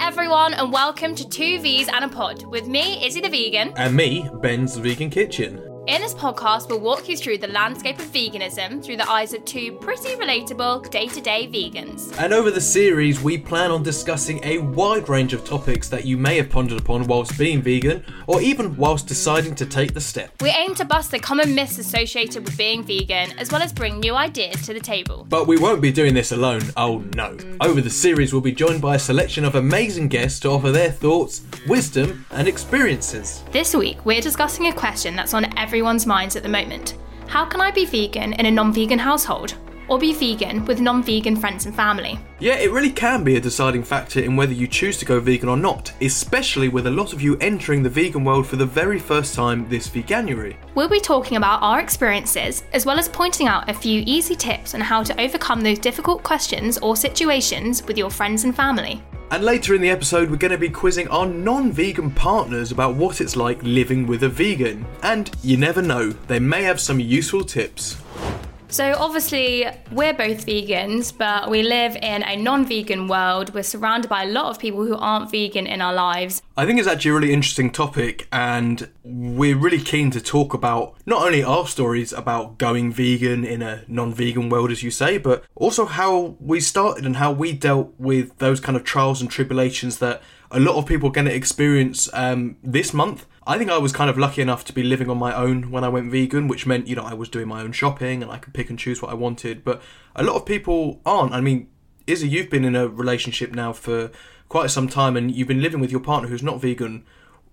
everyone, and welcome to Two V's and a Pod with me, Izzy the Vegan. And me, Ben's Vegan Kitchen. In this podcast, we'll walk you through the landscape of veganism through the eyes of two pretty relatable day to day vegans. And over the series, we plan on discussing a wide range of topics that you may have pondered upon whilst being vegan, or even whilst deciding to take the step. We aim to bust the common myths associated with being vegan, as well as bring new ideas to the table. But we won't be doing this alone, oh no. Over the series, we'll be joined by a selection of amazing guests to offer their thoughts, wisdom, and experiences. This week, we're discussing a question that's on everyone's minds at the moment How can I be vegan in a non vegan household? Or be vegan with non vegan friends and family? Yeah, it really can be a deciding factor in whether you choose to go vegan or not, especially with a lot of you entering the vegan world for the very first time this veganuary. We'll be talking about our experiences, as well as pointing out a few easy tips on how to overcome those difficult questions or situations with your friends and family. And later in the episode, we're going to be quizzing our non vegan partners about what it's like living with a vegan. And you never know, they may have some useful tips. So, obviously, we're both vegans, but we live in a non vegan world. We're surrounded by a lot of people who aren't vegan in our lives. I think it's actually a really interesting topic, and we're really keen to talk about not only our stories about going vegan in a non vegan world, as you say, but also how we started and how we dealt with those kind of trials and tribulations that a lot of people are going to experience um, this month I think I was kind of lucky enough to be living on my own when I went vegan, which meant, you know, I was doing my own shopping and I could pick and choose what I wanted. But a lot of people aren't. I mean, Izzy, you've been in a relationship now for quite some time and you've been living with your partner who's not vegan.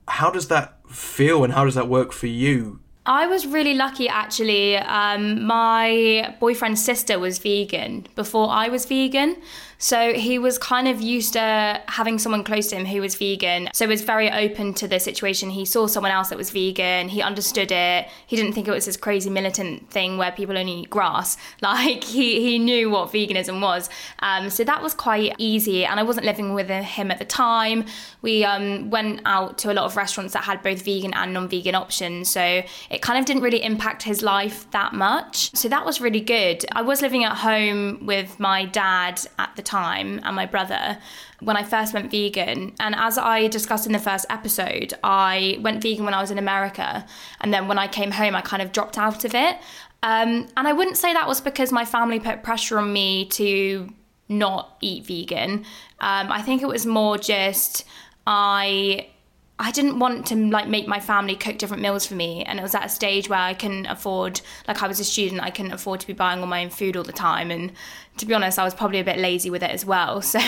How does that feel and how does that work for you? I was really lucky actually. Um, my boyfriend's sister was vegan before I was vegan. So he was kind of used to having someone close to him who was vegan. So was very open to the situation. He saw someone else that was vegan. He understood it. He didn't think it was this crazy militant thing where people only eat grass. Like he, he knew what veganism was. Um, so that was quite easy. And I wasn't living with him at the time. We um, went out to a lot of restaurants that had both vegan and non-vegan options. So it kind of didn't really impact his life that much. So that was really good. I was living at home with my dad at the time and my brother when I first went vegan. And as I discussed in the first episode, I went vegan when I was in America. And then when I came home, I kind of dropped out of it. Um, and I wouldn't say that was because my family put pressure on me to not eat vegan. Um, I think it was more just I I didn't want to like make my family cook different meals for me. And it was at a stage where I couldn't afford like I was a student I couldn't afford to be buying all my own food all the time. And to be honest I was probably a bit lazy with it as well. So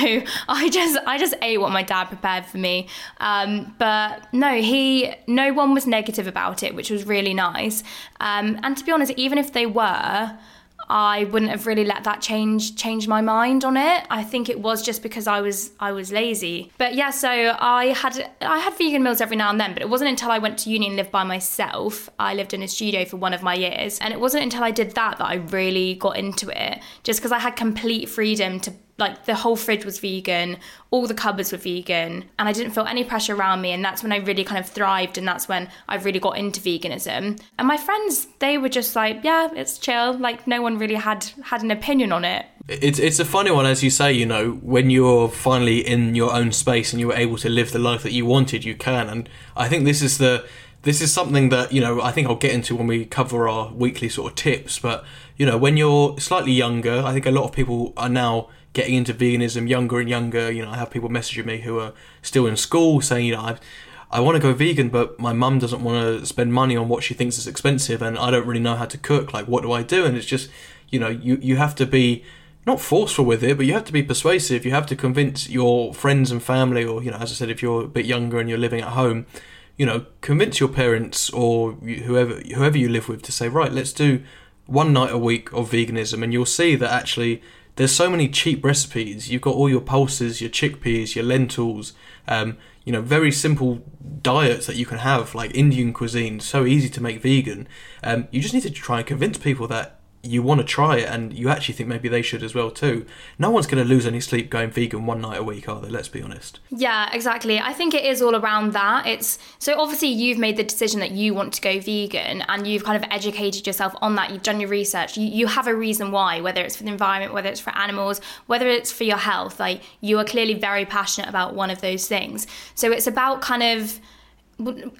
I just I just ate what my dad prepared for me. Um, but no he no one was negative about it which was really nice. Um, and to be honest even if they were I wouldn't have really let that change change my mind on it. I think it was just because I was I was lazy. But yeah, so I had I had vegan meals every now and then, but it wasn't until I went to uni and lived by myself. I lived in a studio for one of my years, and it wasn't until I did that that I really got into it. Just because I had complete freedom to like the whole fridge was vegan, all the cupboards were vegan, and I didn't feel any pressure around me. And that's when I really kind of thrived, and that's when I really got into veganism. And my friends, they were just like, yeah, it's chill. Like no one really had had an opinion on it. It's it's a funny one, as you say. You know, when you're finally in your own space and you were able to live the life that you wanted, you can. And I think this is the this is something that you know I think I'll get into when we cover our weekly sort of tips. But you know, when you're slightly younger, I think a lot of people are now getting into veganism younger and younger. You know, I have people messaging me who are still in school saying, you know, I I want to go vegan, but my mum doesn't want to spend money on what she thinks is expensive, and I don't really know how to cook. Like, what do I do? And it's just, you know, you you have to be not forceful with it, but you have to be persuasive. You have to convince your friends and family, or you know, as I said, if you're a bit younger and you're living at home, you know, convince your parents or whoever whoever you live with to say, right, let's do one night a week of veganism, and you'll see that actually there's so many cheap recipes. You've got all your pulses, your chickpeas, your lentils, um, you know, very simple diets that you can have, like Indian cuisine, so easy to make vegan. Um, you just need to try and convince people that you want to try it and you actually think maybe they should as well too. No one's going to lose any sleep going vegan one night a week, are they? Let's be honest. Yeah, exactly. I think it is all around that. It's so obviously you've made the decision that you want to go vegan and you've kind of educated yourself on that. You've done your research. You, you have a reason why, whether it's for the environment, whether it's for animals, whether it's for your health. Like you are clearly very passionate about one of those things. So it's about kind of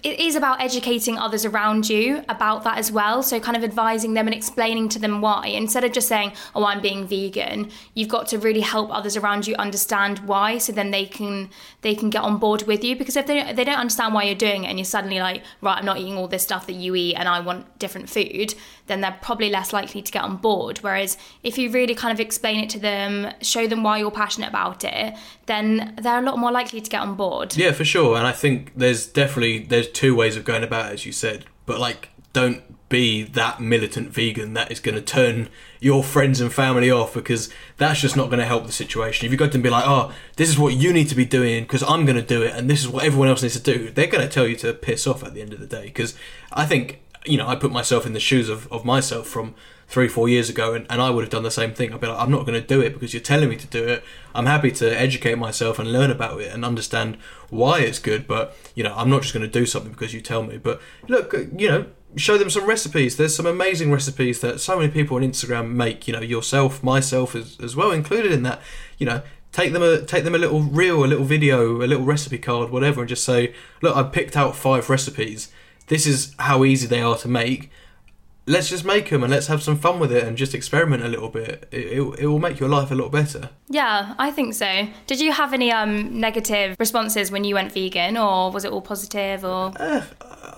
it is about educating others around you about that as well. So, kind of advising them and explaining to them why. Instead of just saying, Oh, I'm being vegan, you've got to really help others around you understand why so then they can they can get on board with you. Because if they, they don't understand why you're doing it and you're suddenly like, Right, I'm not eating all this stuff that you eat and I want different food, then they're probably less likely to get on board. Whereas if you really kind of explain it to them, show them why you're passionate about it, then they're a lot more likely to get on board. Yeah, for sure. And I think there's definitely there's two ways of going about it, as you said. But like, don't be that militant vegan that is going to turn your friends and family off because that's just not going to help the situation. If you go to them and be like, "Oh, this is what you need to be doing because I'm going to do it, and this is what everyone else needs to do," they're going to tell you to piss off at the end of the day. Because I think you know, I put myself in the shoes of, of myself from three, four years ago, and, and I would have done the same thing. I'd be like, I'm not going to do it because you're telling me to do it. I'm happy to educate myself and learn about it and understand why it's good, but, you know, I'm not just going to do something because you tell me. But look, uh, you know, show them some recipes. There's some amazing recipes that so many people on Instagram make, you know, yourself, myself as, as well included in that. You know, take them a take them a little reel, a little video, a little recipe card, whatever, and just say, look, I've picked out five recipes this is how easy they are to make. Let's just make them and let's have some fun with it and just experiment a little bit. It, it, it will make your life a lot better. Yeah, I think so. Did you have any um, negative responses when you went vegan, or was it all positive? Or uh,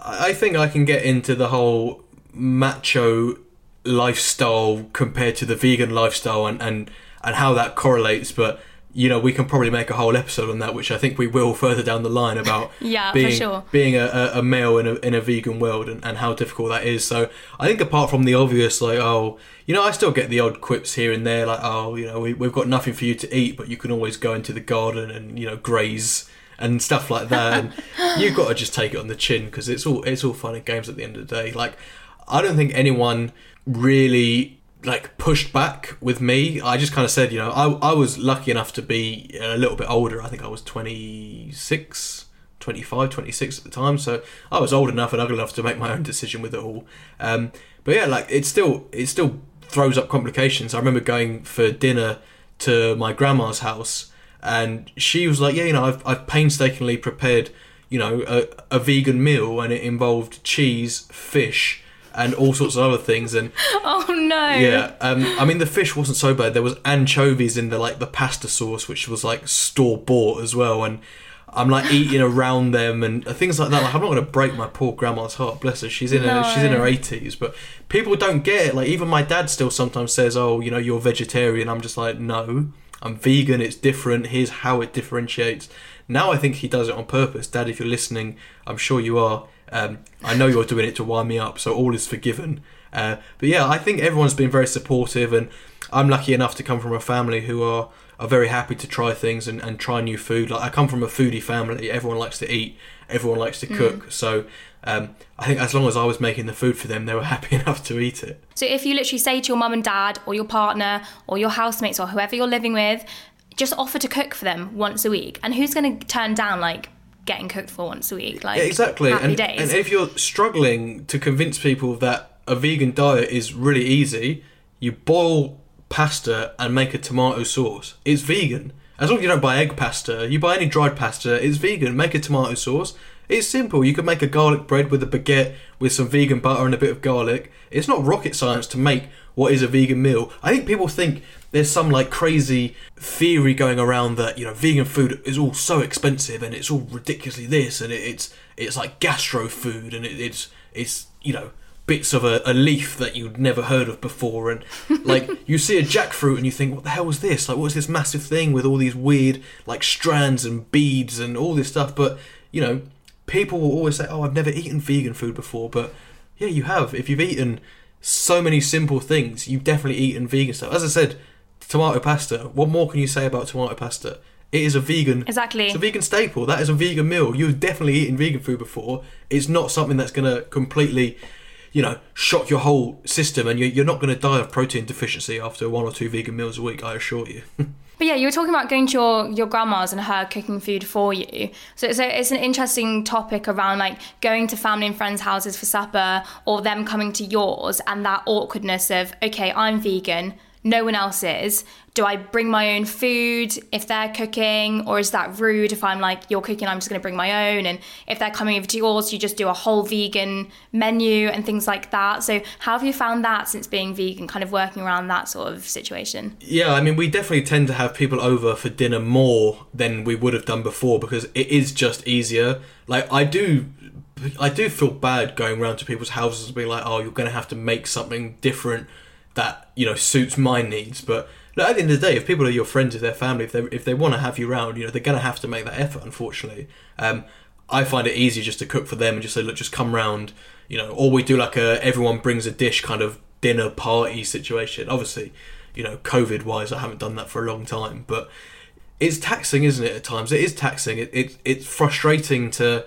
I think I can get into the whole macho lifestyle compared to the vegan lifestyle and, and, and how that correlates, but you know, we can probably make a whole episode on that, which I think we will further down the line about yeah, being sure. being a, a male in a in a vegan world and, and how difficult that is. So I think apart from the obvious, like oh, you know, I still get the odd quips here and there, like oh, you know, we, we've got nothing for you to eat, but you can always go into the garden and you know graze and stuff like that. And you've got to just take it on the chin because it's all it's all fun and games at the end of the day. Like I don't think anyone really like pushed back with me. I just kind of said, you know, I, I was lucky enough to be a little bit older. I think I was 26, 25, 26 at the time. So I was old enough and ugly enough to make my own decision with it all. Um, but yeah, like it still it still throws up complications. I remember going for dinner to my grandma's house, and she was like, "Yeah, you know, I've I've painstakingly prepared, you know, a, a vegan meal, and it involved cheese, fish." And all sorts of other things. And oh no, yeah. Um, I mean, the fish wasn't so bad. There was anchovies in the like the pasta sauce, which was like store bought as well, and. I'm like eating around them and things like that. Like I'm not going to break my poor grandma's heart. Bless her. She's in no. her she's in her 80s, but people don't get it. Like even my dad still sometimes says, "Oh, you know, you're vegetarian." I'm just like, "No, I'm vegan. It's different. Here's how it differentiates." Now I think he does it on purpose. Dad, if you're listening, I'm sure you are. Um, I know you're doing it to wind me up, so all is forgiven. Uh, but yeah, I think everyone's been very supportive, and I'm lucky enough to come from a family who are are very happy to try things and, and try new food. Like I come from a foodie family. Everyone likes to eat. Everyone likes to cook. Mm. So um, I think as long as I was making the food for them, they were happy enough to eat it. So if you literally say to your mum and dad, or your partner, or your housemates, or whoever you're living with, just offer to cook for them once a week, and who's going to turn down like getting cooked for once a week. Like yeah, exactly. and, days. and if you're struggling to convince people that a vegan diet is really easy, you boil pasta and make a tomato sauce. It's vegan. As long as you don't buy egg pasta, you buy any dried pasta, it's vegan. Make a tomato sauce. It's simple. You can make a garlic bread with a baguette with some vegan butter and a bit of garlic. It's not rocket science to make what is a vegan meal. I think people think there's some like crazy theory going around that you know vegan food is all so expensive and it's all ridiculously this and it, it's it's like gastro food and it, it's it's you know bits of a, a, leaf that you'd never heard of before and like you see a jackfruit and you think what the hell was this? Like what's this massive thing with all these weird like strands and beads and all this stuff? But you know people will always say oh i've never eaten vegan food before but yeah you have. If you've eaten so many simple things you've definitely eaten vegan stuff as i said tomato pasta. What more can you say about tomato pasta? It is a vegan. Exactly. It's a vegan staple. That is a vegan meal. You've definitely eaten vegan food before. It's not something that's going to completely you know, shock your whole system, and you're, you're not going to die of protein deficiency after one or two vegan meals a week. I assure you. But yeah, you were talking about going to your, your grandma's and her cooking food for you. So, so it's an interesting topic around like going to family and friends' houses for supper or them coming to yours and that awkwardness of, okay, I'm vegan, no one else is. Do I bring my own food if they're cooking, or is that rude if I'm like, you're cooking, I'm just going to bring my own? And if they're coming over to yours, you just do a whole vegan menu and things like that. So, how have you found that since being vegan, kind of working around that sort of situation? Yeah, I mean, we definitely tend to have people over for dinner more than we would have done before because it is just easier. Like, I do I do feel bad going around to people's houses and being like, oh, you're going to have to make something different that you know suits my needs. But look, at the end of the day, if people are your friends, if they're family, if they if they want to have you around, you know they're going to have to make that effort. Unfortunately, um, I find it easier just to cook for them and just say, look, just come round, you know, or we do like a everyone brings a dish kind of dinner party situation. Obviously, you know, COVID wise, I haven't done that for a long time, but it's taxing, isn't it? At times, it is taxing. It, it it's frustrating to,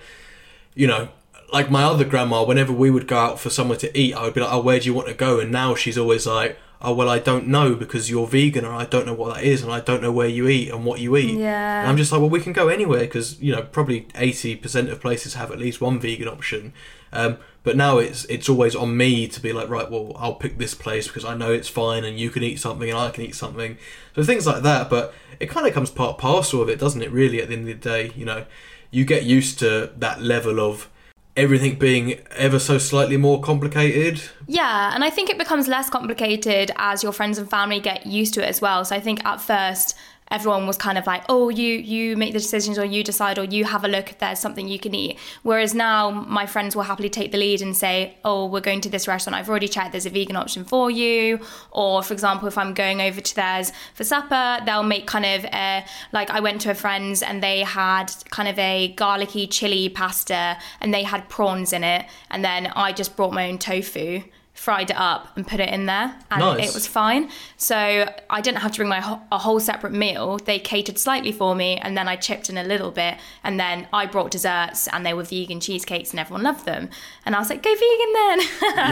you know, like my other grandma, whenever we would go out for somewhere to eat, I would be like, "Oh, where do you want to go?" And now she's always like, "Oh, well, I don't know because you're vegan, and I don't know what that is, and I don't know where you eat and what you eat." Yeah. And I'm just like, "Well, we can go anywhere because you know probably eighty percent of places have at least one vegan option." Um, but now it's it's always on me to be like, right, well, I'll pick this place because I know it's fine, and you can eat something, and I can eat something. So things like that. But it kind of comes part parcel of it, doesn't it? Really, at the end of the day, you know, you get used to that level of everything being ever so slightly more complicated. Yeah, and I think it becomes less complicated as your friends and family get used to it as well. So I think at first everyone was kind of like, oh, you you make the decisions or you decide or you have a look if there's something you can eat. Whereas now my friends will happily take the lead and say, oh, we're going to this restaurant. I've already checked. There's a vegan option for you. Or for example, if I'm going over to theirs for supper, they'll make kind of a, like I went to a friend's and they had kind of a garlicky chili pasta and they had prawns in it. And then I just brought my own tofu fried it up and put it in there and Nice. it was fine so i didn't have to bring my a whole separate meal they catered slightly for me and then i chipped in a little bit and then i brought desserts and they were vegan cheesecakes and everyone loved them and i was like go vegan then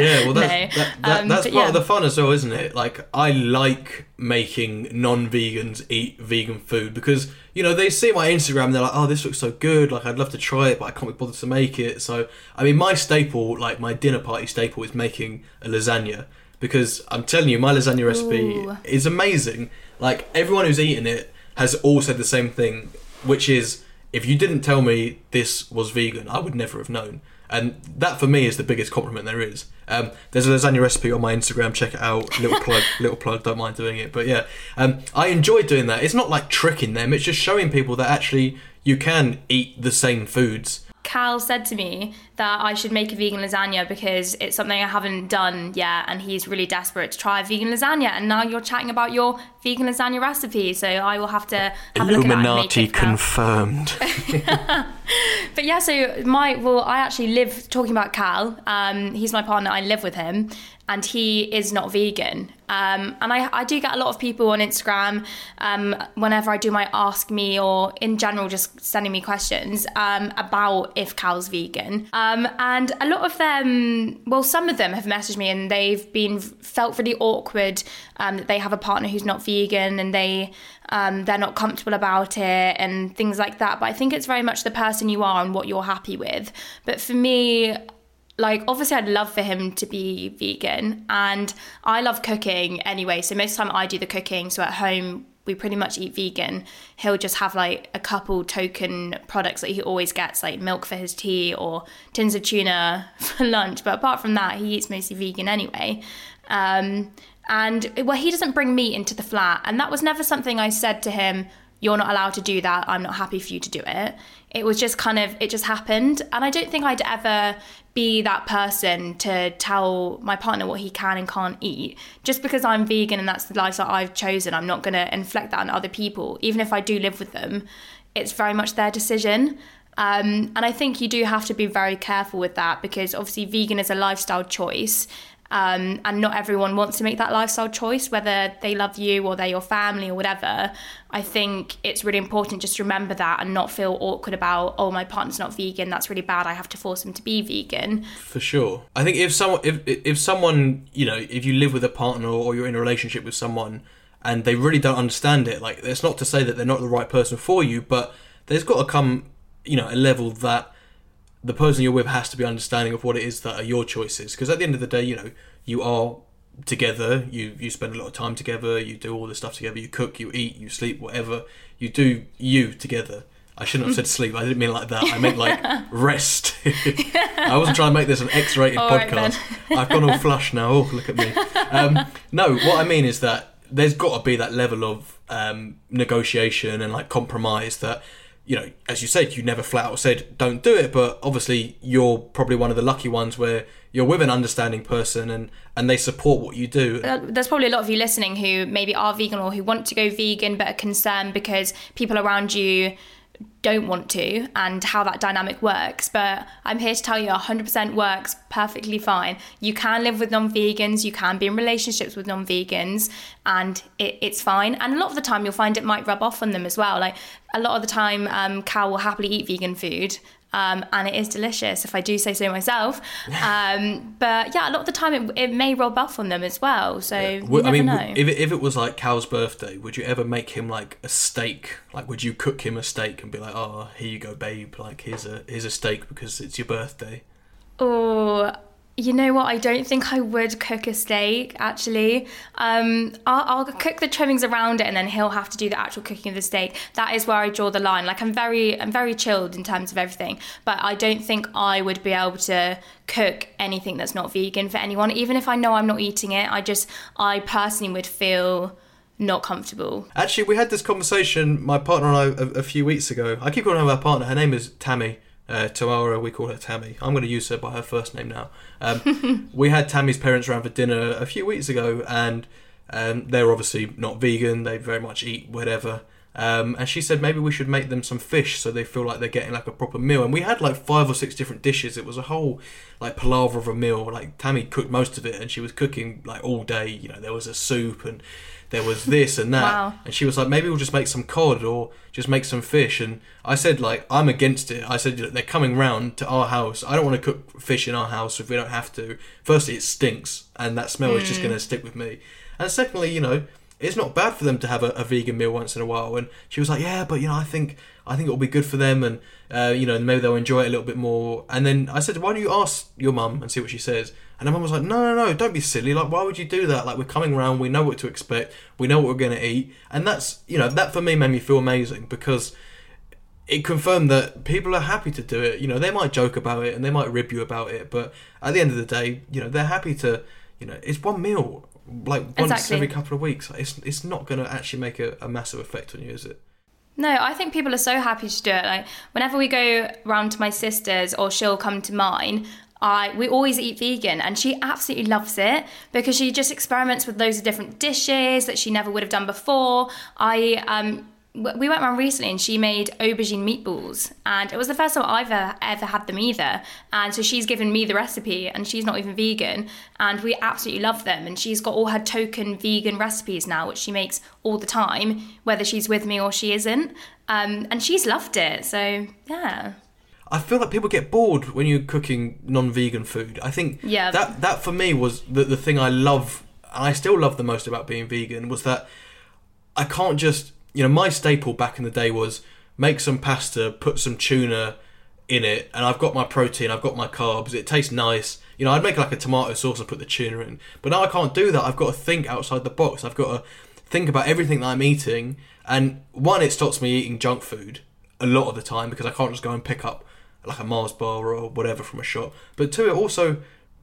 Yeah, well, that's, No. that, that, Um, that's part yeah. of the fun as well, isn't it? Like, I like making non-vegans eat vegan food because you know they see my Instagram, and they're like, "Oh, this looks so good! Like, I'd love to try it, but I can't be bothered to make it." So, I mean, my staple, like my dinner party staple, is making a lasagna because I'm telling you, my lasagna recipe Ooh. is amazing. Like, everyone who's eaten it has all said the same thing, which is, if you didn't tell me this was vegan, I would never have known. And that for me is the biggest compliment there is. Um, there's a lasagna recipe on my Instagram. Check it out. Little plug, little plug. Don't mind doing it. But yeah, um, I enjoy doing that. It's not like tricking them. It's just showing people that actually you can eat the same foods. Cal said to me that i should make a vegan lasagna because it's something i haven't done yet and he's really desperate to try a vegan lasagna and now you're chatting about your vegan lasagna recipe so i will have to have a look at that and it confirmed. But yeah, so my well, I actually live talking about Cal. Um, he's my partner. I live with him, and he is not vegan. Um, and I, I do get a lot of people on Instagram um, whenever I do my Ask Me or in general just sending me questions um, about if Cal's vegan. Um, and a lot of them, well, some of them have messaged me and they've been felt really awkward um, that they have a partner who's not vegan and they um, they're not comfortable about it and things like that. But I think it's very much the person you are and what you're happy with. But for me, like obviously I'd love for him to be vegan and I love cooking anyway. So most of the time I do the cooking. So at home we pretty much eat vegan. He'll just have like a couple token products that he always gets, like milk for his tea or tins of tuna for lunch. But apart from that, he eats mostly vegan anyway. Um, and well, he doesn't bring meat into the flat, and that was never something I said to him. You're not allowed to do that. I'm not happy for you to do it. It was just kind of, it just happened. And I don't think I'd ever be that person to tell my partner what he can and can't eat. Just because I'm vegan and that's the lifestyle I've chosen, I'm not going to inflict that on other people. Even if I do live with them, it's very much their decision. Um, and I think you do have to be very careful with that because obviously vegan is a lifestyle choice. Um, and not everyone wants to make that lifestyle choice, whether they love you or they're your family or whatever. I think it's really important just to remember that and not feel awkward about, oh, my partner's not vegan. That's really bad. I have to force him to be vegan. For sure. I think if someone, if if someone, you know, if you live with a partner or you're in a relationship with someone and they really don't understand it, like it's not to say that they're not the right person for you, but there's got to come, you know, a level that the person you're with has to be understanding of what it is that are your choices. Because at the end of the day, you know, you are together. You you spend a lot of time together. You do all this stuff together. You cook, you eat, you sleep, whatever. You do you together. I shouldn't have said sleep. I didn't mean like that. I meant like rest. I wasn't trying to make this an X-rated All right, podcast. I've gone all flush now. Oh, look at me. Um, no, what I mean is that there's got to be that level of um, negotiation and like compromise that you know, as you said, you never flat out said don't do it, but obviously you're probably one of the lucky ones where you're with an understanding person and and they support what you do. There's probably a lot of you listening who maybe are vegan or who want to go vegan but are concerned because people around you don't want to and how that dynamic works. But I'm here to tell you 100% works perfectly fine. You can live with non vegans, you can be in relationships with non vegans, and it, it's fine. And a lot of the time, you'll find it might rub off on them as well. Like a lot of the time, um, Cal will happily eat vegan food. Um, and it is delicious if I do say so myself. Um, but yeah, a lot of the time it, it may rub off on them as well. So you Well, I mean, know. if it, if it was like Cal's birthday, would you ever make him like a steak? Like, would you cook him a steak and be like, "Oh, here you go, babe. Like, here's a here's a steak because it's your birthday." Oh, you know what? I don't think I would cook a steak. Actually, um, I'll, I'll cook the trimmings around it, and then he'll have to do the actual cooking of the steak. That is where I draw the line. Like I'm very, I'm very chilled in terms of everything, but I don't think I would be able to cook anything that's not vegan for anyone, even if I know I'm not eating it. I just, I personally would feel not comfortable. Actually, we had this conversation, my partner and I, a, a few weeks ago. I keep calling her our partner. Her name is Tammy. Uh, Tamara, we call her Tammy. I'm going to use her by her first name now. Um, we had Tammy's parents around for dinner a few weeks ago, and um, they're obviously not vegan. They very much eat whatever. Um, and she said maybe we should make them some fish so they feel like they're getting like a proper meal. And we had like five or six different dishes. It was a whole like palaver of a meal. Like Tammy cooked most of it, and she was cooking like all day. You know, there was a soup and there was this and that. Wow. And she was like, maybe we'll just make some cod or just make some fish. And I said, like, I'm against it. I said, they're coming round to our house. I don't want to cook fish in our house if we don't have to. Firstly, it stinks, and that smell is just going to stick with me. And secondly, you know, it's not bad for them to have a, a vegan meal once in a while. And she was like, yeah, but you know, I think I think it'll be good for them, and uh, you know, maybe they'll enjoy it a little bit more. And then I said, why don't you ask your mum and see what she says? And her mum was like, no, no, no, don't be silly. Like, why would you do that? Like, we're coming around, we know what to expect, we know what we're going to eat, and that's you know, that for me made me feel amazing because it confirmed that people are happy to do it. You know, they might joke about it and they might rib you about it, but at the end of the day, you know, they're happy to. You know, it's one meal, like once Exactly. every couple of weeks. It's it's not going to actually make a, a massive effect on you, is it? No, I think people are so happy to do it. Like whenever we go round to my sister's or she'll come to mine, I we always eat vegan and she absolutely loves it because she just experiments with loads of different dishes that she never would have done before. I um we went around recently and she made aubergine meatballs. And it was the first time I've ever, ever had them either. And so she's given me the recipe and she's not even vegan. And we absolutely love them. And she's got all her token vegan recipes now which she makes all the time whether she's with me or she isn't. Um, and she's loved it. So yeah. I feel like people get bored when you're cooking non-vegan food. I think Yeah. that that for me was the the thing I love, and I still love the most about being vegan was that I can't just you know my staple back in the day was make some pasta, put some tuna in it, and I've got my protein, I've got my carbs. It tastes nice. You know, I'd make like a tomato sauce and put the tuna in, but now I can't do that. I've got to think outside the box. I've got to think about everything that I'm eating, and one, it stops me eating junk food a lot of the time because I can't just go and pick up like a Mars bar or whatever from a shop. But two, it also,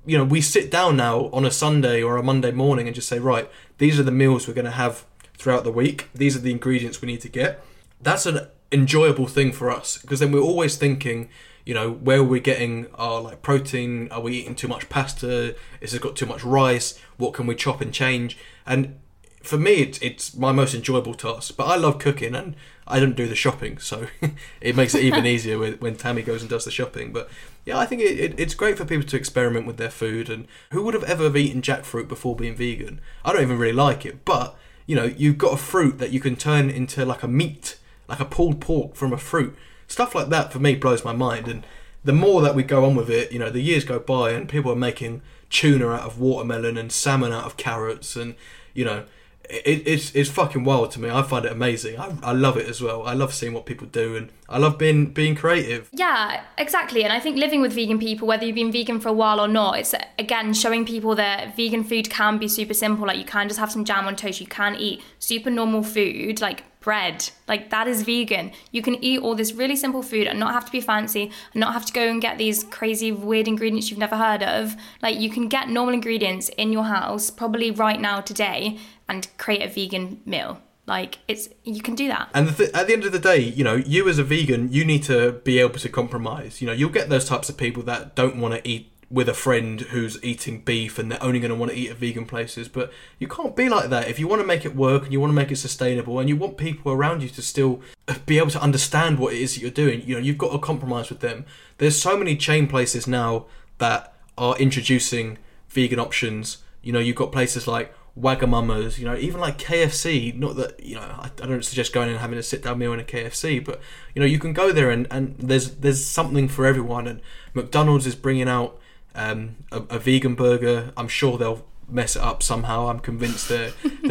you know, we sit down now on a Sunday or a Monday morning and just say, right, these are the meals we're going to have throughout the week. These are the ingredients we need to get. That's an enjoyable thing for us because then we're always thinking, you know, where we're we getting our like protein? Are we eating too much pasta? Is it got too much rice? What can we chop and change? And for me, it's it's my most enjoyable task. But I love cooking, and I don't do the shopping, so it makes it even easier when, when Tammy goes and does the shopping. But yeah, I think it, it, it's great for people to experiment with their food. And who would have ever eaten jackfruit before being vegan? I don't even really like it, but you know, you've got a fruit that you can turn into like a meat, like a pulled pork from a fruit. Stuff like that for me blows my mind. And the more that we go on with it, you know, the years go by and people are making tuna out of watermelon and salmon out of carrots and you know it, it's it's fucking wild to me. I find it amazing. I, I love it as well. I love seeing what people do, and I love being being creative. Yeah, exactly. And I think living with vegan people, whether you've been vegan for a while or not, it's again showing people that vegan food can be super simple. Like you can just have some jam on toast. You can eat super normal food like bread. Like that is vegan. You can eat all this really simple food and not have to be fancy and not have to go and get these crazy weird ingredients you've never heard of. Like you can get normal ingredients in your house probably right now today and create a vegan meal. Like it's you can do that. And the th- at the end of the day, you know, you as a vegan, you need to be able to compromise. You know, you'll get those types of people that don't want to eat with a friend who's eating beef and they're only going to want to eat at vegan places. But you can't be like that. If you want to make it work and you want to make it sustainable and you want people around you to still be able to understand what it is that you're doing, you know, you've got to compromise with them. There's so many chain places now that are introducing vegan options. You know, you've got places like Wagamama's, you know, even like KFC. Not that you know, I, I, don't suggest going and having a sit down meal in a KFC, but you know, you can go there and, and there's there's something for everyone. And McDonald's is bringing out um, a, a, vegan burger. I'm sure they'll mess it up somehow. I'm convinced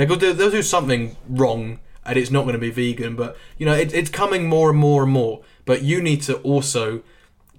going to they'll do something wrong, and it's not going to be vegan. But you know, it, it's coming more and more and more. But you need to also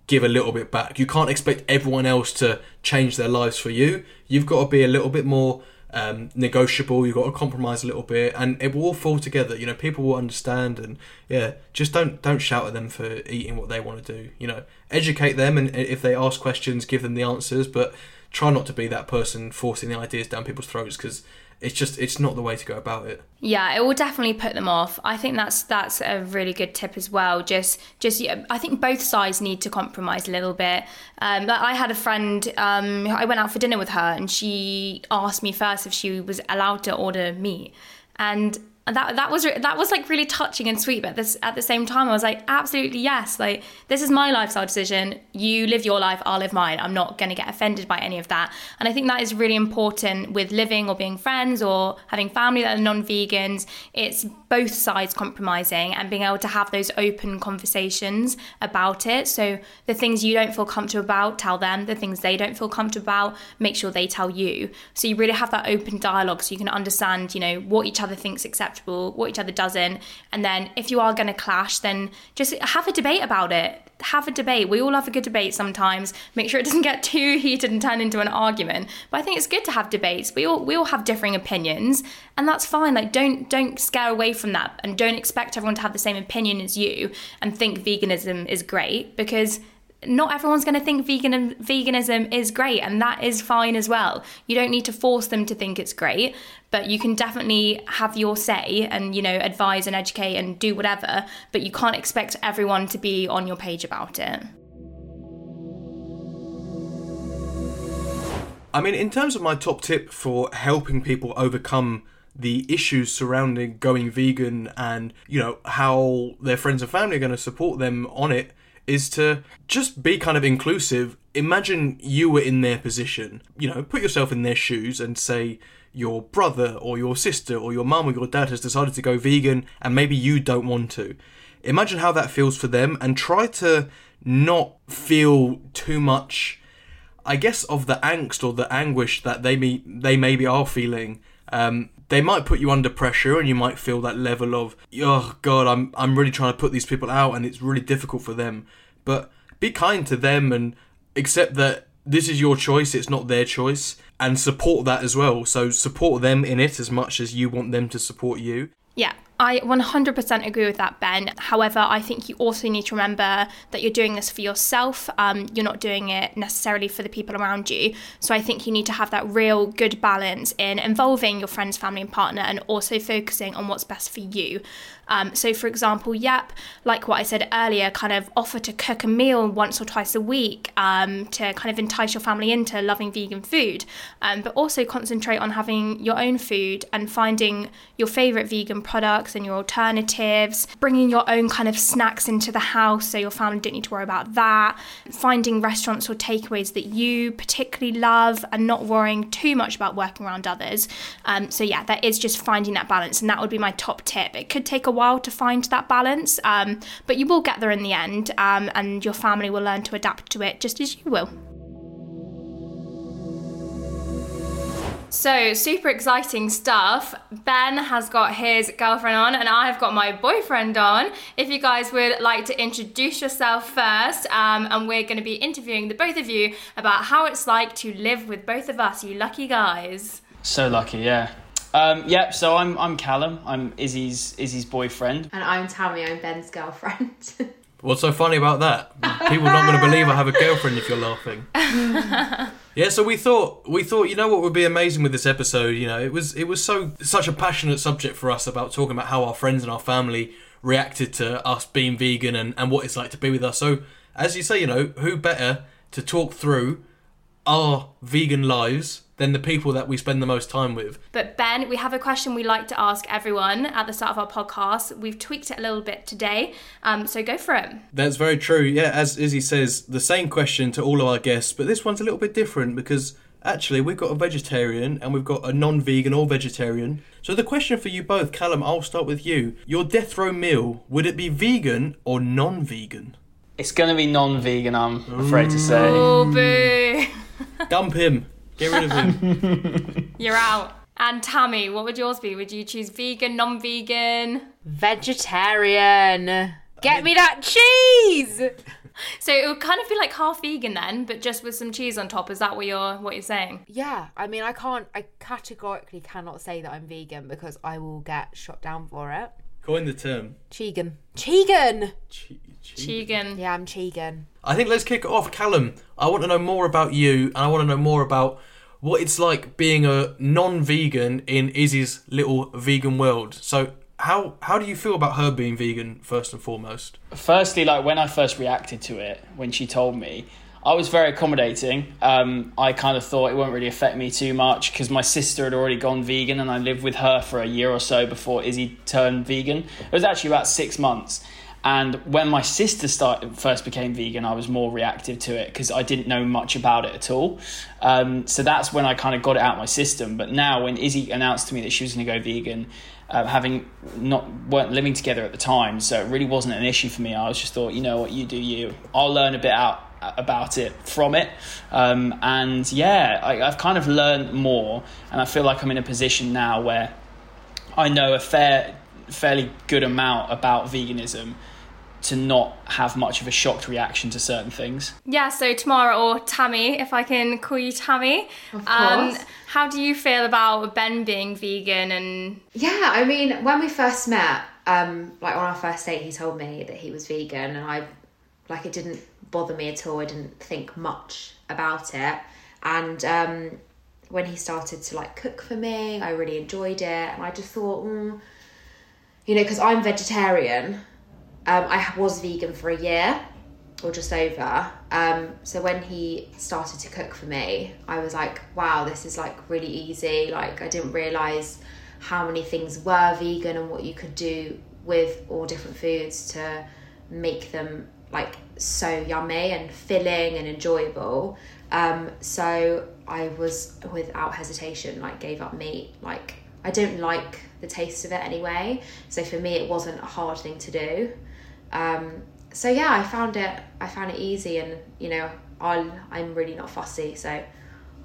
give a little bit back. You can't expect everyone else to change their lives for you. You've got to be a little bit more um, negotiable. You've got to compromise a little bit, and it will all fall together. You know, people will understand, and yeah, just don't don't shout at them for eating what they want to do. You know, educate them, and if they ask questions, give them the answers, but try not to be that person forcing the ideas down people's throats because it's just it's not the way to go about it. Yeah it will definitely put them off. I think that's that's a really good tip as well. Just just i think both sides need to compromise a little bit. Um, i had a friend um, i went out for dinner with her and she asked me first if she was allowed to order meat. And that that was that was like really touching and sweet but this at the same time i was like absolutely yes like this is my lifestyle decision. You live your life i'll live mine. I'm not going to get offended by any of that. And i think that is really important with living or being friends or having family that are non-vegans. It's both sides compromising and being able to have those open conversations about it. So the things you don't feel comfortable about tell them. The things they don't feel comfortable about make sure they tell you. So you really have that open dialogue so you can understand you know what each other thinks acceptable, what each other doesn't. And then if you are going to clash, then just have a debate about it. Have a debate. We all have a good debate sometimes. Make sure it doesn't get too heated and turn into an argument. But I think it's good to have debates. We all we all have differing opinions, and that's fine. Like don't don't scare away from that, and don't expect everyone to have the same opinion as you and think veganism is great because not everyone's going to think vegan veganism is great and that is fine as well. You don't need to force them to think it's great but you can definitely have your say and you know advise and educate and do whatever but you can't expect everyone to be on your page about it. I mean, in terms of my top tip for helping people overcome the issues surrounding going vegan and, you know, how their friends and family are going to support them on it, is to just be kind of inclusive. Imagine you were in their position, you know, put yourself in their shoes and say your brother or your sister or your mum or your dad has decided to go vegan and maybe you don't want to. Imagine how that feels for them and try to not feel too much I guess of the angst or the anguish that they may they maybe are feeling. Um, they might put you under pressure and you might feel that level of oh god i'm i'm really trying to put these people out and it's really difficult for them. But be kind to them and accept that this is your choice it's not their choice and support that as well. So support them in it as much as you want them to support you. Yeah I 100% agree with that, Ben. However, I think you also need to remember that you're doing this for yourself. Um, you're not doing it necessarily for the people around you. So I think you need to have that real good balance in involving your friends, family, and partner and also focusing on what's best for you. Um, so, for example, yep, like what I said earlier, kind of offer to cook a meal once or twice a week um, to kind of entice your family into loving vegan food, um, but also concentrate on having your own food and finding your favourite vegan products and your alternatives, bringing your own kind of snacks into the house so your family don't need to worry about that, finding restaurants or takeaways that you particularly love and not worrying too much about working around others. Um, so, yeah, that is just finding that balance, and that would be my top tip. It could take a while to find that balance, um, but you will get there in the end, um, and your family will learn to adapt to it just as you will. So, super exciting stuff. Ben has got his girlfriend on, and I've got my boyfriend on. If you guys would like to introduce yourself first, um, and we're going to be interviewing the both of you about how it's like to live with both of us, you lucky guys. So lucky, yeah. Um, yep. So I'm I'm Callum. I'm Izzy's Izzy's boyfriend. And I'm Tammy. I'm Ben's girlfriend. What's so funny about that? People are not going to believe I have a girlfriend if you're laughing. yeah, so we thought we thought you know what would be amazing with this episode. You know, it was it was so such a passionate subject for us about talking about how our friends and our family reacted to us being vegan and and what it's like to be with us. So as you say, you know, who better to talk through our vegan lives than the people that we spend the most time with. But Ben, we have a question we like to ask everyone at the start of our podcast. We've tweaked it a little bit today, um, so go for it. That's very true. Yeah, as Izzy says, the same question to all of our guests, but this one's a little bit different because actually we've got a vegetarian and we've got a non-vegan or vegetarian. So the question for you both, Callum, I'll start with you. Your death row meal, would it be vegan or non-vegan? It's going to be non-vegan. I'm afraid to say. Oh, boo! Dump him. Get rid of him. You're out. And Tammy, what would yours be? Would you choose vegan, non-vegan? Vegetarian. Get me that cheese. So it would kind of be like half vegan then, but just with some cheese on top. Is that what you're what you're saying? Yeah, I mean, I can't. I categorically cannot say that I'm vegan because I will get shot down for it. Coin the term. Chegan. Chegan. Che- che- Vegan. Yeah, I'm Chegan. I think let's kick it off, Callum. I want to know more about you, and I want to know more about what it's like being a non-vegan in Izzy's little vegan world. So, how how do you feel about her being vegan first and foremost? Firstly, like when I first reacted to it, when she told me, I was very accommodating. Um, I kind of thought it won't really affect me too much because my sister had already gone vegan, and I lived with her for a year or so before Izzy turned vegan. It was actually about six months. And when my sister started, first became vegan, I was more reactive to it because I didn't know much about it at all. Um, so that's when I kind of got it out of my system. But now, when Izzy announced to me that she was going to go vegan, uh, having not weren't living together at the time, so it really wasn't an issue for me. I was just thought, you know what, you do you. I'll learn a bit out about it from it, um, and yeah, I, I've kind of learned more, and I feel like I'm in a position now where I know a fair, fairly good amount about veganism to not have much of a shocked reaction to certain things. Yeah, so Tamara or Tammy, if I can call you Tammy. Of Um, course. how do you feel about Ben being vegan and Yeah, I mean, when we first met, um, like on our first date, he told me that he was vegan, and I, like, it didn't bother me at all. I didn't think much about it, and um, when he started to like cook for me, I really enjoyed it, and I just thought, mm, you know, because I'm vegetarian, um, I was vegan for a year or just over. Um, so when he started to cook for me, I was like, wow, this is like really easy. Like I didn't realize how many things were vegan and what you could do with all different foods to make them like so yummy and filling and enjoyable. Um, so I was without hesitation like gave up meat. Like I don't like the taste of it anyway. So for me, it wasn't a hard thing to do. Um, so yeah, I found it. I found it easy, and you know, I'll. I'm really not fussy, so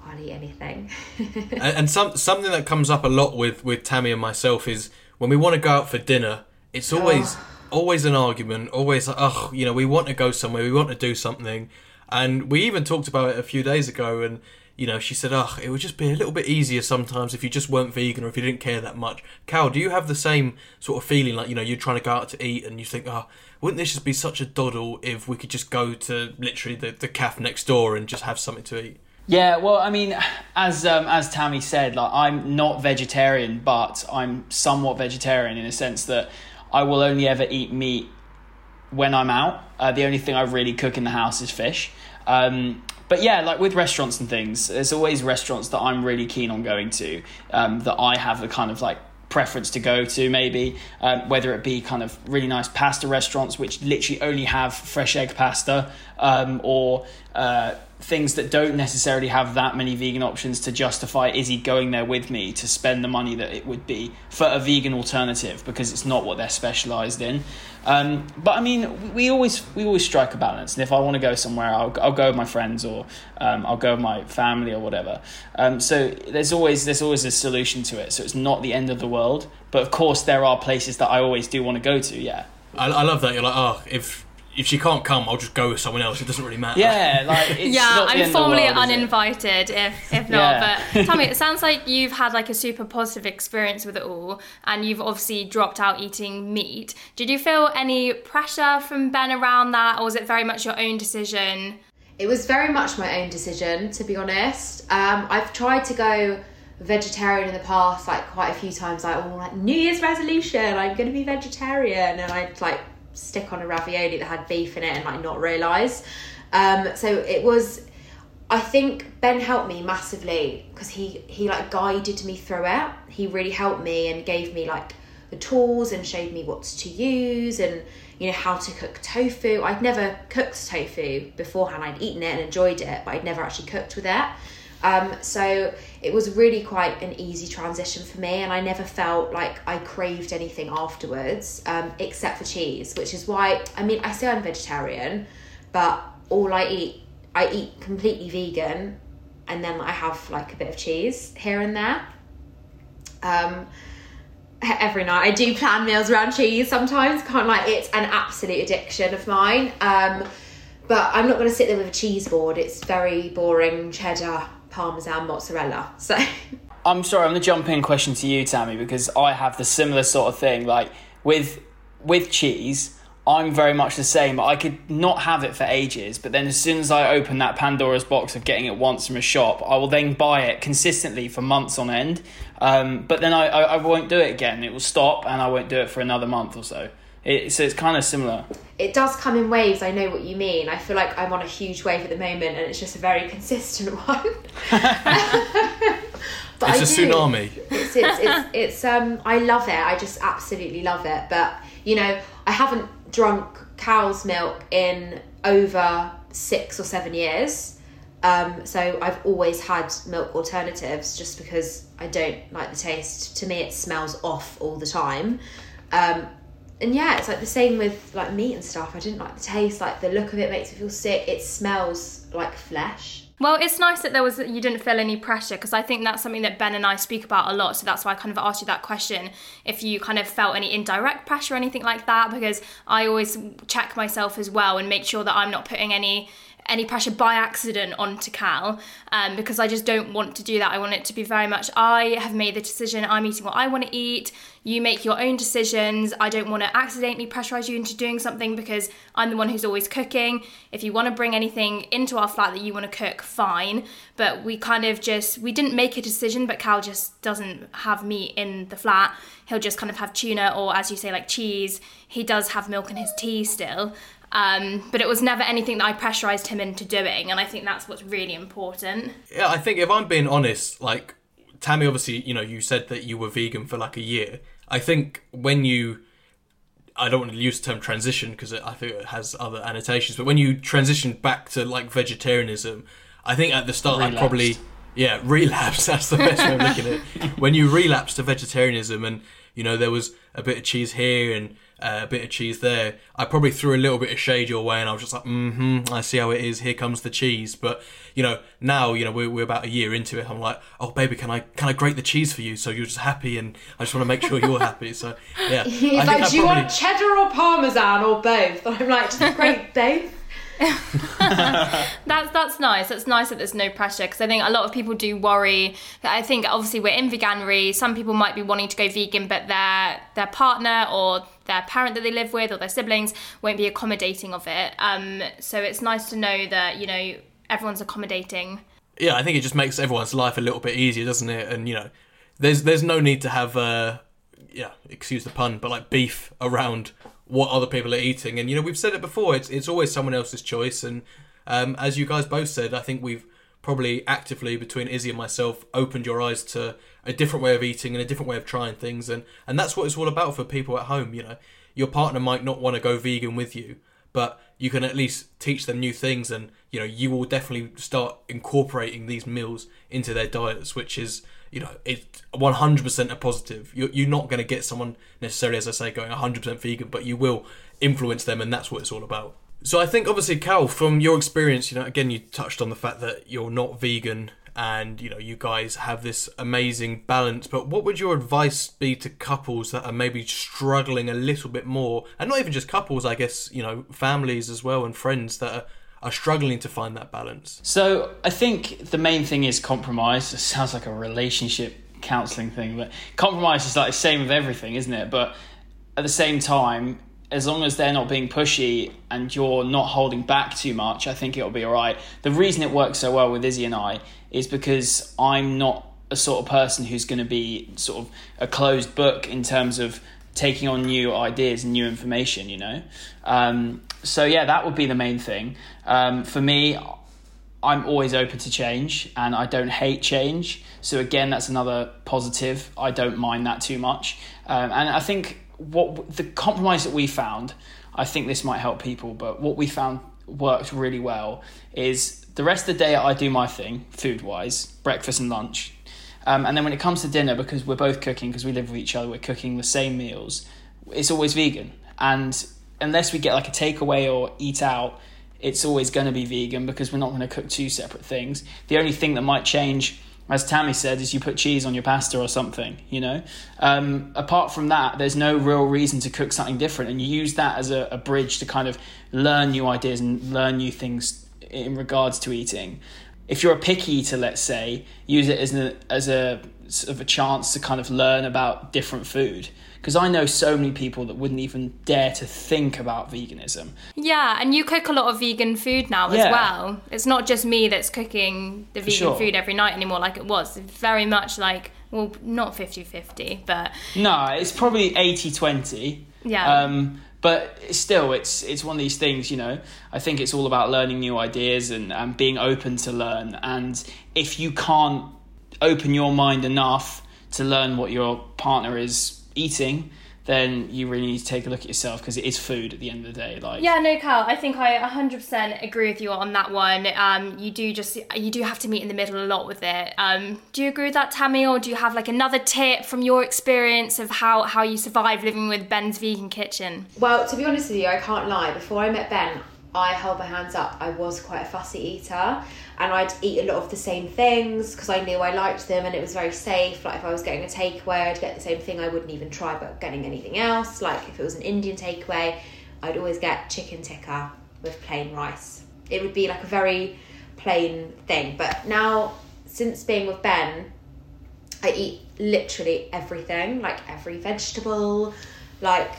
I'll eat anything. and, and some something that comes up a lot with with Tammy and myself is when we want to go out for dinner. It's always always an argument. Always like, oh, you know, we want to go somewhere. We want to do something, and we even talked about it a few days ago. And you know, she said, "Ugh, it would just be a little bit easier sometimes if you just weren't vegan or if you didn't care that much." Cal, do you have the same sort of feeling like you know you're trying to go out to eat and you think, "Oh, wouldn't this just be such a doddle if we could just go to literally the the cafe next door and just have something to eat?" Yeah, well, I mean, as um, as Tammy said, like I'm not vegetarian, but I'm somewhat vegetarian in a sense that I will only ever eat meat when I'm out. Uh, the only thing I really cook in the house is fish. Um, but yeah, like with restaurants and things, there's always restaurants that I'm really keen on going to um, that I have a kind of like preference to go to maybe um, whether it be kind of really nice pasta restaurants which literally only have fresh egg pasta um, or uh, things that don't necessarily have that many vegan options to justify Izzy going there with me to spend the money that it would be for a vegan alternative because it's not what they're specialized in. Um, but I mean, we always we always strike a balance, and if I want to go somewhere, I'll I'll go with my friends or um, I'll go with my family or whatever. Um, so there's always there's always a solution to it. So it's not the end of the world. But of course, there are places that I always do want to go to. Yeah. I, I love that. You're like, oh, if if she can't come, I'll just go with someone else. It doesn't really matter. Yeah, like it's yeah, not I'm end of the formally world, uninvited if if not. Yeah. But Tommy, it sounds like you've had like a super positive experience with it all, and you've obviously dropped out eating meat. Did you feel any pressure from Ben around that, or was it very much your own decision? It was very much my own decision, to be honest. Um, I've tried to go vegetarian in the past, like quite a few times. Like, oh, like New Year's resolution, I'm going to be vegetarian, and I'd like stick on a ravioli that had beef in it and like not realise. Um, so it was. I think Ben helped me massively because he he like guided me through it. He really helped me and gave me like the tools and showed me what to use and you know how to cook tofu. I'd never cooked tofu beforehand. I'd eaten it and enjoyed it, but I'd never actually cooked with it. Um, so it was really quite an easy transition for me, and I never felt like I craved anything afterwards, um, except for cheese, which is why I mean I say I'm vegetarian, but all I eat I eat completely vegan, and then I have like a bit of cheese here and there. Um, every night I do plan meals around cheese sometimes. Can't like it's an absolute addiction of mine. Um, but I'm not going to sit there with a cheese board. It's very boring cheddar, parmesan, mozzarella. So I'm sorry, I'm gonna jump in question to you, Tammy, because I have the similar sort of thing. Like with with cheese, I'm very much the same. I could not have it for ages, but then as soon as I open that Pandora's box of getting it once from a shop, I will then buy it consistently for months on end. Um, but then I, I, I won't do it again. It will stop, and I won't do it for another month or so. It, so it's kind of similar. it does come in waves. I know what you mean. I feel like I'm on a huge wave at the moment, and it's just a very consistent one. but It's I a do. tsunami. It's, it's, it's, it's um I love it. I just absolutely love it. But you know, I haven't drunk cow's milk in over six or seven years. Um, so I've always had milk alternatives just because I don't like the taste. To me, it smells off all the time. Um, and yeah, it's like the same with like meat and stuff. I didn't like the taste. Like the look of it makes me feel sick. It smells like flesh. Well, it's nice that there was you didn't feel any pressure because I think that's something that Ben and I speak about a lot. So that's why I kind of asked you that question if you kind of felt any indirect pressure or anything like that because I always check myself as well and make sure that I'm not putting any any pressure by accident onto Cal um, because I just don't want to do that. I want it to be very much I have made the decision. I'm eating what I want to eat. You make your own decisions. I don't want to accidentally pressurize you into doing something because I'm the one who's always cooking. If you want to bring anything into our flat that you want to cook, fine. But we kind of just we didn't make a decision, but Cal just doesn't have meat in the flat. He'll just kind of have tuna or as you say like cheese. He does have milk in his tea still. Um, but it was never anything that I pressurized him into doing, and I think that's what's really important. Yeah, I think if I'm being honest, like Tammy, obviously, you know, you said that you were vegan for like a year. I think when you, I don't want to use the term transition because I think it has other annotations, but when you transitioned back to like vegetarianism, I think at the start I probably, yeah, relapse. That's the best way of looking at it. When you relapsed to vegetarianism and you know there was a bit of cheese here and uh, a bit of cheese there, I probably threw a little bit of shade your way, and I was just like, mm-hmm, I see how it is. Here comes the cheese. But you know, now you know we're, we're about a year into it. I'm like, oh baby, can I can I grate the cheese for you so you're just happy, and I just want to make sure you're happy. So yeah, He's I like, do you probably- want cheddar or parmesan or both? And I'm like, just great both. that's that's nice. That's nice that there's no pressure because I think a lot of people do worry. I think obviously we're in veganuary. Some people might be wanting to go vegan, but their their partner or their parent that they live with or their siblings won't be accommodating of it. Um, so it's nice to know that you know everyone's accommodating. Yeah, I think it just makes everyone's life a little bit easier, doesn't it? And you know, there's there's no need to have uh, yeah, excuse the pun, but like beef around what other people are eating. And you know, we've said it before. It's it's always someone else's choice. And um, as you guys both said, I think we've probably actively between Izzy and myself opened your eyes to a different way of eating and a different way of trying things. And and that's what it's all about for people at home. You know, your partner might not want to go vegan with you, but you can at least teach them new things and you know you will definitely start incorporating these meals into their diets which is you know it's 100% a positive. You're, you're not going to get someone necessarily as i say going 100% vegan but you will influence them and that's what it's all about. So i think obviously cal from your experience you know again you touched on the fact that you're not vegan and you know you guys have this amazing balance but what would your advice be to couples that are maybe struggling a little bit more and not even just couples i guess you know families as well and friends that are, are struggling to find that balance So I think the main thing is compromise. It sounds like a relationship counselling thing, but compromise is like the same with everything, isn't it? But at the same time, as long as they're not being pushy and you're not holding back too much, I think it'll be all right. The reason it works so well with Izzy and I is because I'm not a sort of person who's going to be sort of a closed book in terms of taking on new ideas and new information, you know? Um, so, yeah, that would be the main thing. Um, for me, I'm always open to change and I don't hate change. So, again, that's another positive. I don't mind that too much. Um, and I think what the compromise that we found, I think this might help people, but what we found worked really well is the rest of the day I do my thing, food wise, breakfast and lunch. Um, and then when it comes to dinner, because we're both cooking, because we live with each other, we're cooking the same meals, it's always vegan. And unless we get like a takeaway or eat out, it's always going to be vegan because we're not going to cook two separate things. The only thing that might change, as Tammy said, is you put cheese on your pasta or something, you know? Um, apart from that, there's no real reason to cook something different. And you use that as a, a bridge to kind of learn new ideas and learn new things in regards to eating. If you're a picky eater, let's say, use it as a, as a sort of a chance to kind of learn about different food because I know so many people that wouldn't even dare to think about veganism. Yeah, and you cook a lot of vegan food now Yeah. as well. It's not just me that's cooking the vegan sure. food every night anymore like it was. It's very much like, well, not 50 50, but No, it's probably 80 20. Yeah. Um, but still, it's it's one of these things, you know. I think it's all about learning new ideas and, and being open to learn. And if you can't open your mind enough to learn what your partner is eating, then you really need to take a look at yourself because it is food at the end of the day. Like, Yeah, no, Cal. I think I 100% agree with you on that one. Um, you do just you do have to meet in the middle a lot with it. Um, do you agree with that, Tammy, or do you have like another tip from your experience of how how you survive living with Ben's vegan kitchen? Well, to be honest with you, I can't lie. Before I met Ben, I held my hands up. I was quite a fussy eater, and I'd eat a lot of the same things because I knew I liked them, and it was very safe. Like if I was getting a takeaway, I'd get the same thing. I wouldn't even try about getting anything else. Like if it was an Indian takeaway, I'd always get chicken tikka with plain rice. It would be like a very plain thing. But now, since being with Ben, I eat literally everything, like every vegetable, like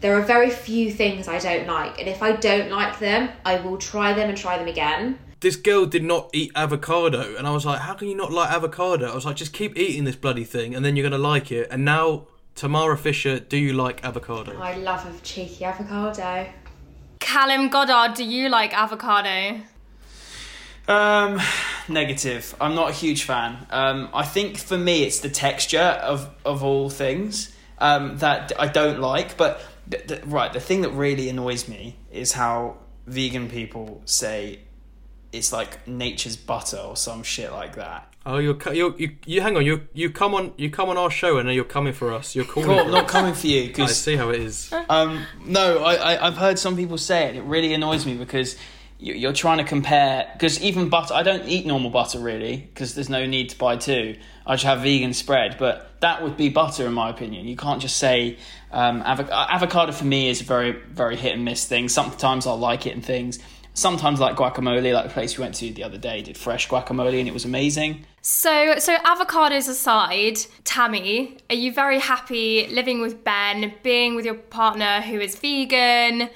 there are very few things I don't like, and if I don't like them, I will try them and try them again. this girl did not eat avocado and i was like how can you not like avocado i was like just keep eating this bloody thing and then you're gonna like it and now tamara fisher do you like avocado I love a cheeky avocado. Callum Goddard, do you like avocado? Um, negative. I'm not a huge fan. Um, I think for me, it's the texture of of all things um, that I don't like. But th- th- right, the thing that really annoys me is how vegan people say it's like nature's butter or some shit like that. oh you're, you're you you hang on you you come on you come on our show and now you're coming for us you're calling Cool, not us. coming for you i because see how it is Um, no, I, I, I've heard some people say it. It really annoys me because you, you're trying to compare. Because even butter, I don't eat normal butter really because there's no need to buy two. I just have vegan spread, but that would be butter in my opinion. You can't just say um, avo- uh, avocado for me is a very very hit and miss thing. Sometimes I'll like it and things. sometimes like guacamole, like the place we went to the other day did fresh guacamole and it was amazing. So, so avocados aside, Tammy, are you very happy living with Ben, being with your partner who is vegan?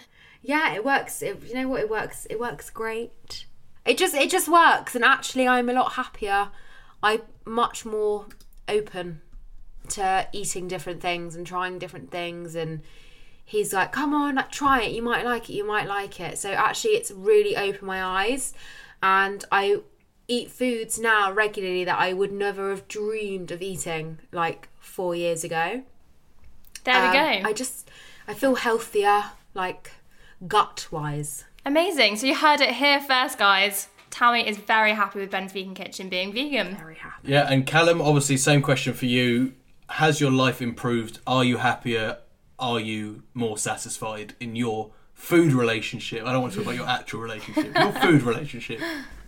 Yeah, it works. It, you know what? It works. It works great. It just it just works, and actually, I'm a lot happier. I'm much more open to eating different things and trying different things and he's like come on like, try it you might like it you might like it so actually it's really opened my eyes and i eat foods now regularly that i would never have dreamed of eating like four years ago There we Um, go. i just i feel healthier like gut wise Amazing. So you heard it here first, guys. Tammy is very happy with Ben's Vegan Kitchen being vegan. very happy Yeah, and Callum, obviously, same question for you. Has your life improved? Are you happier? Are you more satisfied in your food relationship? I don't want to talk about your actual relationship, your food relationship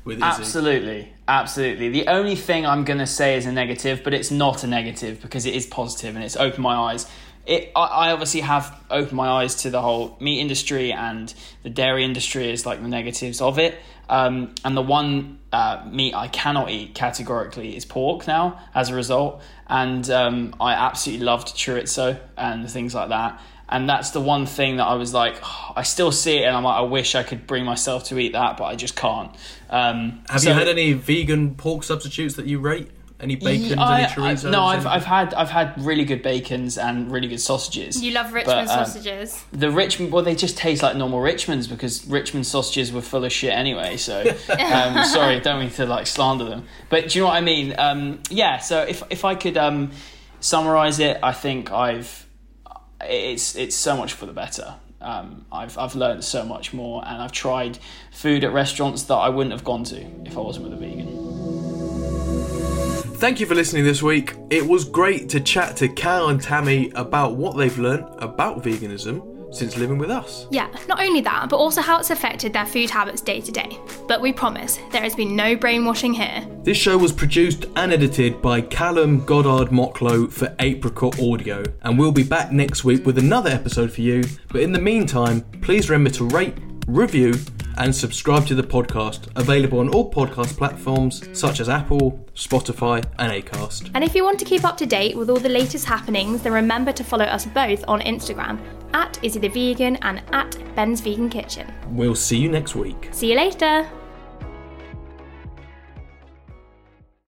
with Izzy. Absolutely, absolutely. The only thing I'm going to say is a negative, but it's not a negative because it is positive and it's opened my eyes. It, I, I obviously have opened my eyes to the whole meat industry and the dairy industry is like the negatives of it. Um, and the one uh, meat I cannot eat categorically is pork now as a result. And um, I absolutely loved chorizo and things like that. And that's the one thing that I was like, I still see it, and I'm like, I wish I could bring myself to eat that, but I just can't. Um, Have so- you had any vegan pork substitutes that you rate? Any bacons, Yeah, I- any chorizo? no, I've, I've had I've had really good bacons and really good sausages. You love Richmond But, um, sausages. The Richmond, well, they just taste like normal Richmonds because Richmond sausages were full of shit anyway. So, um, sorry, don't mean to like slander them, but do you know what I mean? Um, yeah. So if if I could um, summarize it, I think I've it's it's so much for the better. Um, I've I've learned so much more, and I've tried food at restaurants that I wouldn't have gone to if I wasn't with a vegan. Thank you for listening this week. It was great to chat to Cal and Tammy about what they've learnt about veganism since living with us. Yeah, not only that, but also how it's affected their food habits day to day. But we promise, there has been no brainwashing here. This show was produced and edited by Callum Goddard Mocklow for Apricot Audio, and we'll be back next week with another episode for you. But in the meantime, please remember to rate, review, and subscribe to the podcast, available on all podcast platforms such as Apple, Spotify, and Acast. And if you want to keep up to date with all the latest happenings, then remember to follow us both on Instagram at Izzy the Vegan and at Ben's Vegan Kitchen. We'll see you next week. See you later!